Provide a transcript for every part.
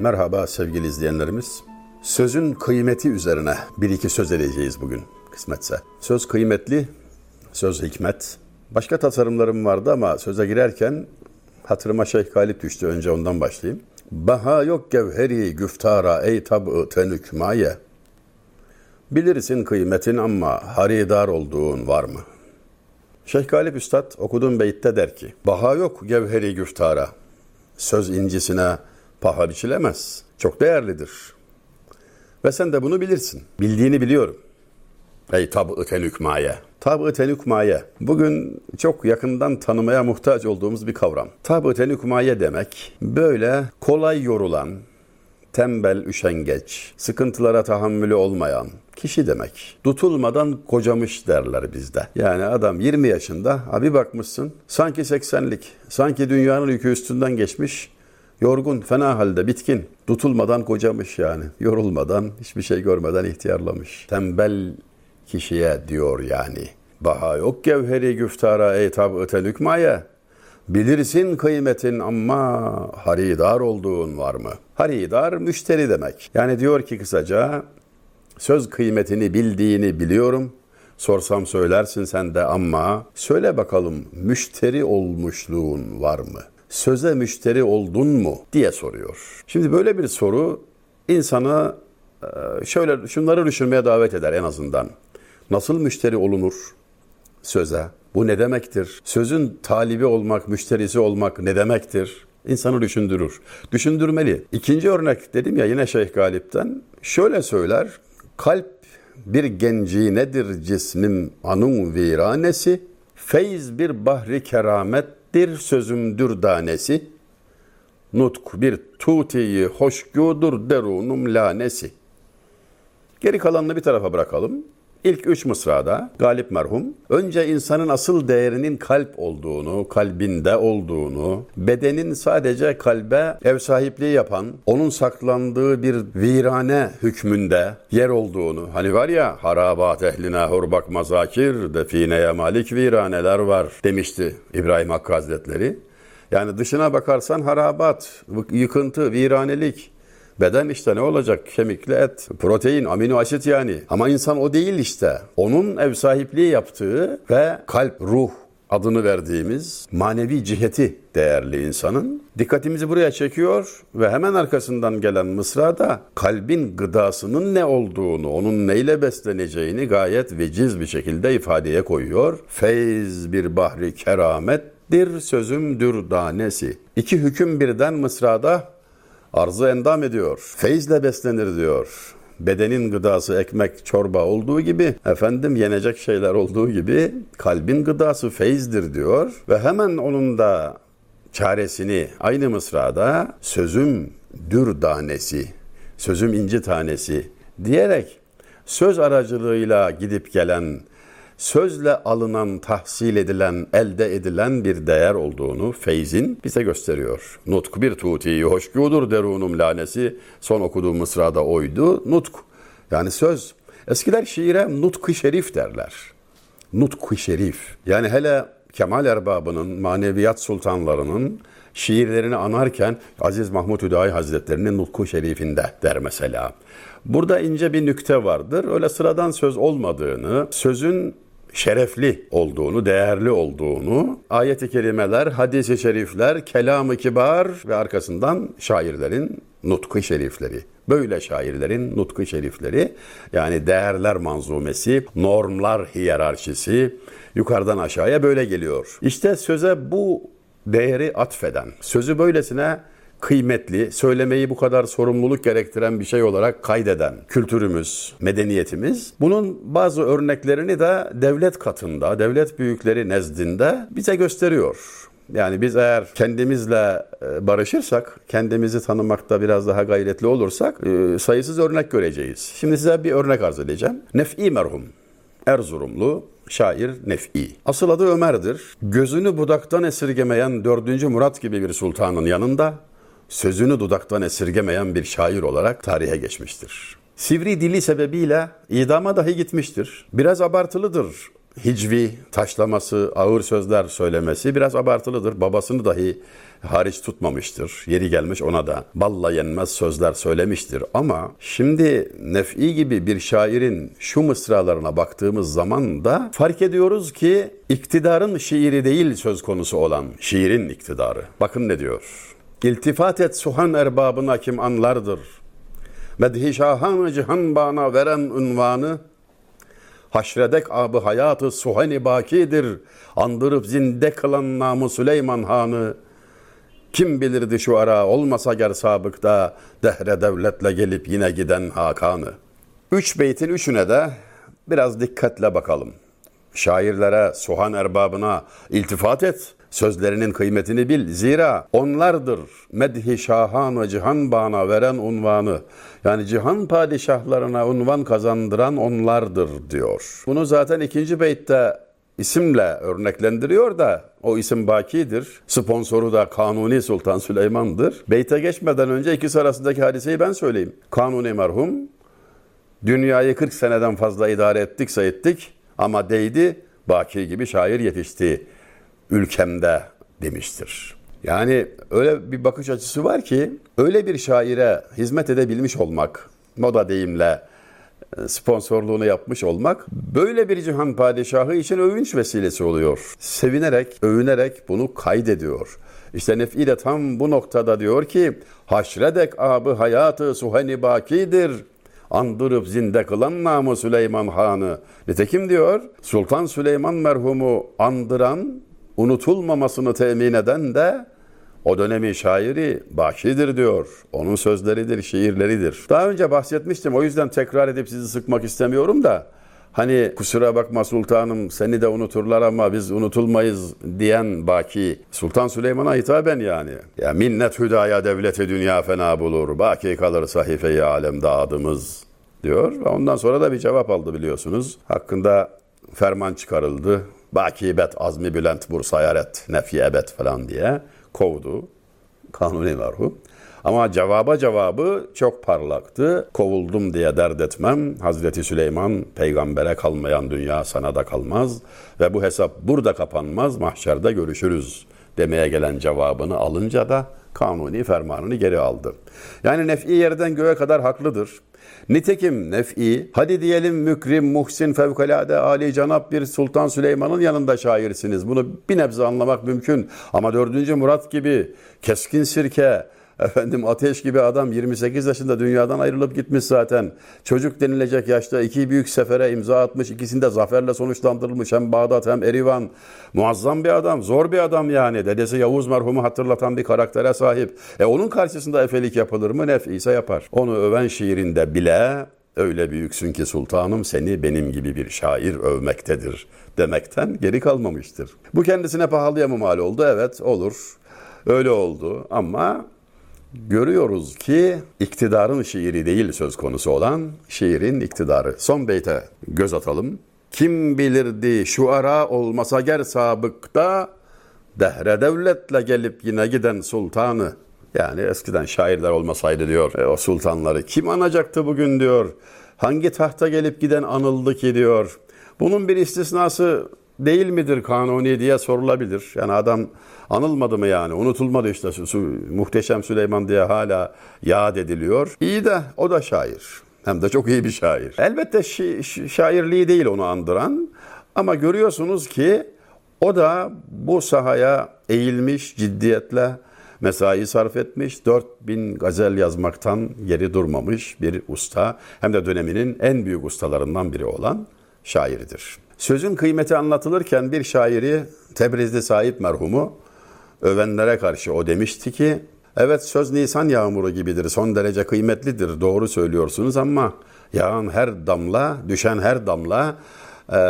Merhaba sevgili izleyenlerimiz. Sözün kıymeti üzerine bir iki söz edeceğiz bugün kısmetse. Söz kıymetli, söz hikmet. Başka tasarımlarım vardı ama söze girerken hatırıma Şeyh Galip düştü. Önce ondan başlayayım. Baha yok gevheri güftara ey tab'ı tenükmaye. Bilirsin kıymetin ama haridar olduğun var mı? Şeyh Galip Üstad okuduğum beytte der ki, Baha yok gevheri güftara. Söz incisine paha biçilemez. Çok değerlidir. Ve sen de bunu bilirsin. Bildiğini biliyorum. Ey tab-ı tenükmaye. Tab-ı tenükmaye. Bugün çok yakından tanımaya muhtaç olduğumuz bir kavram. Tab-ı tenükmaye demek böyle kolay yorulan, tembel, üşengeç, sıkıntılara tahammülü olmayan kişi demek. Tutulmadan kocamış derler bizde. Yani adam 20 yaşında, abi bakmışsın sanki 80'lik, sanki dünyanın yükü üstünden geçmiş, yorgun, fena halde, bitkin. Tutulmadan kocamış yani. Yorulmadan, hiçbir şey görmeden ihtiyarlamış. Tembel kişiye diyor yani. Baha yok gevheri güftara ey tab ötenükmaya. Bilirsin kıymetin ama haridar olduğun var mı? Haridar müşteri demek. Yani diyor ki kısaca söz kıymetini bildiğini biliyorum. Sorsam söylersin sen de ama söyle bakalım müşteri olmuşluğun var mı? Söze müşteri oldun mu diye soruyor. Şimdi böyle bir soru insanı şöyle şunları düşünmeye davet eder en azından. Nasıl müşteri olunur söze? Bu ne demektir? Sözün talibi olmak, müşterisi olmak ne demektir? İnsanı düşündürür. Düşündürmeli. İkinci örnek dedim ya yine Şeyh Galip'ten. Şöyle söyler. Kalp bir genci nedir cismim anun viranesi. Feyz bir bahri keramettir sözümdür danesi. Nutk bir tutiyi hoşgudur derunum lanesi. Geri kalanını bir tarafa bırakalım. İlk üç mısrada Galip merhum önce insanın asıl değerinin kalp olduğunu, kalbinde olduğunu, bedenin sadece kalbe ev sahipliği yapan, onun saklandığı bir virane hükmünde yer olduğunu, hani var ya harabat ehline hurbak mazakir, defineye malik viraneler var demişti İbrahim Hakkı Hazretleri. Yani dışına bakarsan harabat, yıkıntı, viranelik, Beden işte ne olacak? Kemikli et, protein, amino asit yani. Ama insan o değil işte. Onun ev sahipliği yaptığı ve kalp, ruh adını verdiğimiz manevi ciheti değerli insanın dikkatimizi buraya çekiyor ve hemen arkasından gelen mısrada kalbin gıdasının ne olduğunu, onun neyle besleneceğini gayet veciz bir şekilde ifadeye koyuyor. Feyz bir bahri keramettir sözüm dürdanesi. İki hüküm birden mısrada Arzu endam ediyor. Feyizle beslenir diyor. Bedenin gıdası ekmek, çorba olduğu gibi, efendim yenecek şeyler olduğu gibi kalbin gıdası feyizdir diyor. Ve hemen onun da çaresini aynı mısrada sözüm dür tanesi, sözüm inci tanesi diyerek söz aracılığıyla gidip gelen sözle alınan, tahsil edilen, elde edilen bir değer olduğunu feyzin bize gösteriyor. Nutk bir tuti hoşgudur derunum lanesi son okuduğum mısrada oydu. Nutk yani söz. Eskiler şiire nutku şerif derler. Nutku şerif. Yani hele Kemal Erbabı'nın, maneviyat sultanlarının şiirlerini anarken Aziz Mahmut Hüdayi Hazretleri'nin Nutku Şerifinde der mesela. Burada ince bir nükte vardır. Öyle sıradan söz olmadığını, sözün şerefli olduğunu, değerli olduğunu, ayet-i kerimeler, hadis-i şerifler, kelam-ı kibar ve arkasından şairlerin nutku şerifleri. Böyle şairlerin nutku şerifleri yani değerler manzumesi, normlar hiyerarşisi yukarıdan aşağıya böyle geliyor. İşte söze bu değeri atfeden, sözü böylesine kıymetli, söylemeyi bu kadar sorumluluk gerektiren bir şey olarak kaydeden kültürümüz, medeniyetimiz bunun bazı örneklerini de devlet katında, devlet büyükleri nezdinde bize gösteriyor. Yani biz eğer kendimizle e, barışırsak, kendimizi tanımakta biraz daha gayretli olursak e, sayısız örnek göreceğiz. Şimdi size bir örnek arz edeceğim. Nef'i merhum, Erzurumlu şair Nef'i. Asıl adı Ömer'dir. Gözünü budaktan esirgemeyen 4. Murat gibi bir sultanın yanında sözünü dudaktan esirgemeyen bir şair olarak tarihe geçmiştir. Sivri dili sebebiyle idama dahi gitmiştir. Biraz abartılıdır hicvi, taşlaması, ağır sözler söylemesi biraz abartılıdır. Babasını dahi hariç tutmamıştır. Yeri gelmiş ona da balla yenmez sözler söylemiştir. Ama şimdi Nef'i gibi bir şairin şu mısralarına baktığımız zaman da fark ediyoruz ki iktidarın şiiri değil söz konusu olan şiirin iktidarı. Bakın ne diyor. İltifat et suhan erbabına kim anlardır. Medhi şahan cihan bana veren unvanı Haşredek abı hayatı suhani bakidir. Andırıp zinde kılan namı Süleyman Han'ı. Kim bilirdi şu ara olmasa ger sabıkta dehre devletle gelip yine giden Hakan'ı. Üç beytin üçüne de biraz dikkatle bakalım. Şairlere, suhan erbabına iltifat et. Sözlerinin kıymetini bil. Zira onlardır medhi şahanı cihan bana veren unvanı. Yani cihan padişahlarına unvan kazandıran onlardır diyor. Bunu zaten ikinci beytte isimle örneklendiriyor da o isim bakidir. Sponsoru da Kanuni Sultan Süleyman'dır. Beyte geçmeden önce ikisi arasındaki hadiseyi ben söyleyeyim. Kanuni merhum dünyayı 40 seneden fazla idare ettikse ettik ama değdi Baki gibi şair yetişti ülkemde demiştir. Yani öyle bir bakış açısı var ki öyle bir şaire hizmet edebilmiş olmak, moda deyimle e, sponsorluğunu yapmış olmak böyle bir cihan padişahı için övünç vesilesi oluyor. Sevinerek, övünerek bunu kaydediyor. İşte Nef'i de tam bu noktada diyor ki haşredek abı hayatı suheni bakidir andırıp zinde kılan namı Süleyman Han'ı. Nitekim diyor Sultan Süleyman merhumu andıran unutulmamasını temin eden de o dönemi şairi Baki'dir diyor. Onun sözleridir, şiirleridir. Daha önce bahsetmiştim o yüzden tekrar edip sizi sıkmak istemiyorum da Hani kusura bakma sultanım seni de unuturlar ama biz unutulmayız diyen Baki Sultan Süleyman'a hitaben yani. Ya minnet hüdaya devleti dünya fena bulur. Baki kalır sahife-i alemde adımız diyor. Ve ondan sonra da bir cevap aldı biliyorsunuz. Hakkında ferman çıkarıldı. Bakibet azmi bülent bursaya ret nefi ebed falan diye kovdu. Kanuni merhum. Ama cevaba cevabı çok parlaktı. Kovuldum diye dert etmem. Hazreti Süleyman peygambere kalmayan dünya sana da kalmaz. Ve bu hesap burada kapanmaz. Mahşerde görüşürüz demeye gelen cevabını alınca da kanuni fermanını geri aldı. Yani nef'i yerden göğe kadar haklıdır. Nitekim nef'i, hadi diyelim mükrim, muhsin, fevkalade, Ali Canap bir Sultan Süleyman'ın yanında şairsiniz. Bunu bir nebze anlamak mümkün. Ama 4. Murat gibi keskin sirke, Efendim ateş gibi adam 28 yaşında dünyadan ayrılıp gitmiş zaten. Çocuk denilecek yaşta iki büyük sefere imza atmış. İkisinde zaferle sonuçlandırılmış. Hem Bağdat hem Erivan. Muazzam bir adam. Zor bir adam yani. Dedesi Yavuz merhumu hatırlatan bir karaktere sahip. E onun karşısında efelik yapılır mı? Nef ise yapar. Onu öven şiirinde bile öyle büyüksün ki sultanım seni benim gibi bir şair övmektedir demekten geri kalmamıştır. Bu kendisine pahalıya mı mal oldu? Evet olur. Öyle oldu ama görüyoruz ki iktidarın şiiri değil söz konusu olan şiirin iktidarı. Son beyte göz atalım. Kim bilirdi şu ara olmasa ger sabıkta dehre devletle gelip yine giden sultanı. Yani eskiden şairler olmasaydı diyor e, o sultanları kim anacaktı bugün diyor. Hangi tahta gelip giden anıldı ki diyor. Bunun bir istisnası değil midir kanuni diye sorulabilir. Yani adam anılmadı mı yani unutulmadı işte muhteşem Süleyman diye hala yad ediliyor. İyi de o da şair. Hem de çok iyi bir şair. Elbette şi- şairliği değil onu andıran ama görüyorsunuz ki o da bu sahaya eğilmiş ciddiyetle mesai sarf etmiş. 4000 gazel yazmaktan geri durmamış bir usta. Hem de döneminin en büyük ustalarından biri olan şairidir. Sözün kıymeti anlatılırken bir şairi Tebrizli sahip merhumu övenlere karşı o demişti ki evet söz Nisan yağmuru gibidir son derece kıymetlidir doğru söylüyorsunuz ama yağan her damla düşen her damla e,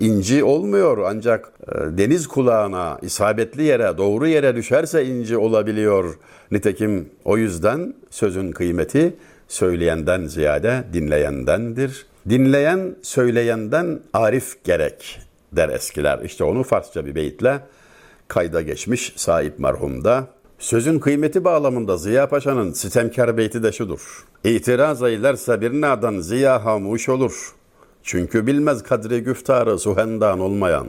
inci olmuyor ancak e, deniz kulağına isabetli yere doğru yere düşerse inci olabiliyor. Nitekim o yüzden sözün kıymeti söyleyenden ziyade dinleyendendir. Dinleyen söyleyenden arif gerek der eskiler. İşte onu Farsça bir beyitle kayda geçmiş sahip merhumda. Sözün kıymeti bağlamında Ziya Paşa'nın sitemkar beyti de şudur. İtiraz eylerse bir nadan ziya hamuş olur. Çünkü bilmez kadri güftarı suhendan olmayan.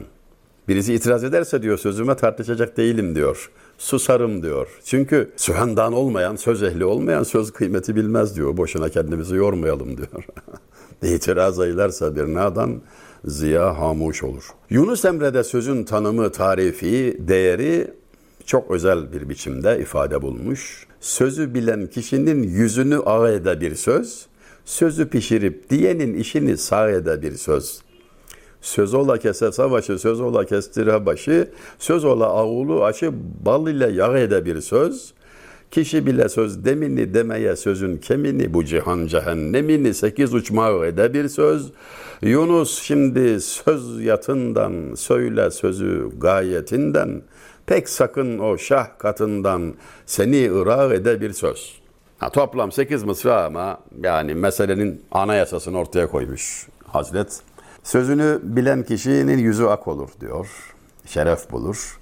Birisi itiraz ederse diyor sözüme tartışacak değilim diyor. Susarım diyor. Çünkü suhendan olmayan, söz ehli olmayan söz kıymeti bilmez diyor. Boşuna kendimizi yormayalım diyor. İtiraz eylerse bir nadan ziya hamuş olur. Yunus Emre'de sözün tanımı, tarifi, değeri çok özel bir biçimde ifade bulmuş. Sözü bilen kişinin yüzünü ağ ede bir söz, sözü pişirip diyenin işini sağ ede bir söz. Söz ola kese savaşı, söz ola kestire başı, söz ola avulu aşı, bal ile yağ ede bir söz. Kişi bile söz demini demeye sözün kemini, bu cihan cehennemini sekiz uçmağı ede bir söz. Yunus şimdi söz yatından, söyle sözü gayetinden, pek sakın o şah katından seni ırak ede bir söz. Ha, toplam 8 mısra ama yani meselenin anayasasını ortaya koymuş Hazret. Sözünü bilen kişinin yüzü ak olur diyor. Şeref bulur.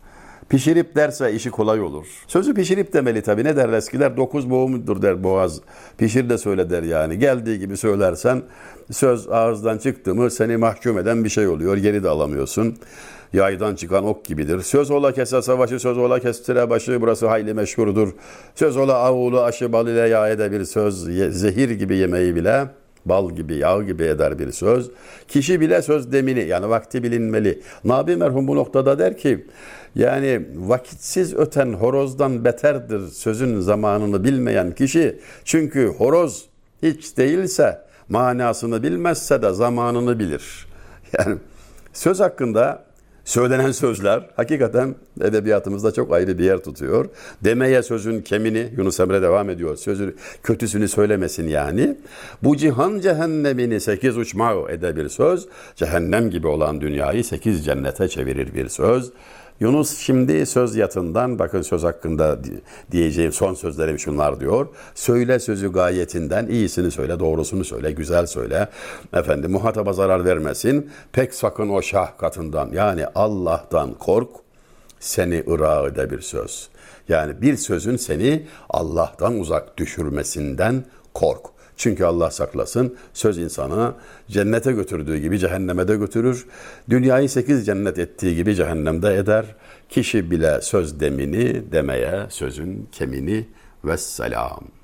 Pişirip derse işi kolay olur. Sözü pişirip demeli tabi. Ne der eskiler? Dokuz boğumudur der boğaz. Pişir de söyle der yani. Geldiği gibi söylersen söz ağızdan çıktı mı seni mahkum eden bir şey oluyor. Geri de alamıyorsun. Yaydan çıkan ok gibidir. Söz ola kese savaşı, söz ola kestire başı. Burası hayli meşhurdur. Söz ola avulu aşı bal ile yağ ede bir söz. Zehir gibi yemeği bile bal gibi, yağ gibi eder bir söz. Kişi bile söz demini yani vakti bilinmeli. Nabi merhum bu noktada der ki yani vakitsiz öten horozdan beterdir sözün zamanını bilmeyen kişi. Çünkü horoz hiç değilse manasını bilmezse de zamanını bilir. Yani söz hakkında söylenen sözler hakikaten edebiyatımızda çok ayrı bir yer tutuyor. Demeye sözün kemini Yunus Emre devam ediyor. Sözü kötüsünü söylemesin yani. Bu cihan cehennemini sekiz uçmağı ede bir söz. Cehennem gibi olan dünyayı sekiz cennete çevirir bir söz. Yunus şimdi söz yatından bakın söz hakkında diyeceğim son sözlerim şunlar diyor. Söyle sözü gayetinden iyisini söyle, doğrusunu söyle, güzel söyle. Efendim muhataba zarar vermesin. Pek sakın o şah katından yani Allah'tan kork. Seni ırağı bir söz. Yani bir sözün seni Allah'tan uzak düşürmesinden kork. Çünkü Allah saklasın söz insanı cennete götürdüğü gibi cehenneme de götürür. Dünyayı sekiz cennet ettiği gibi cehennemde eder. Kişi bile söz demini demeye sözün kemini ve selam.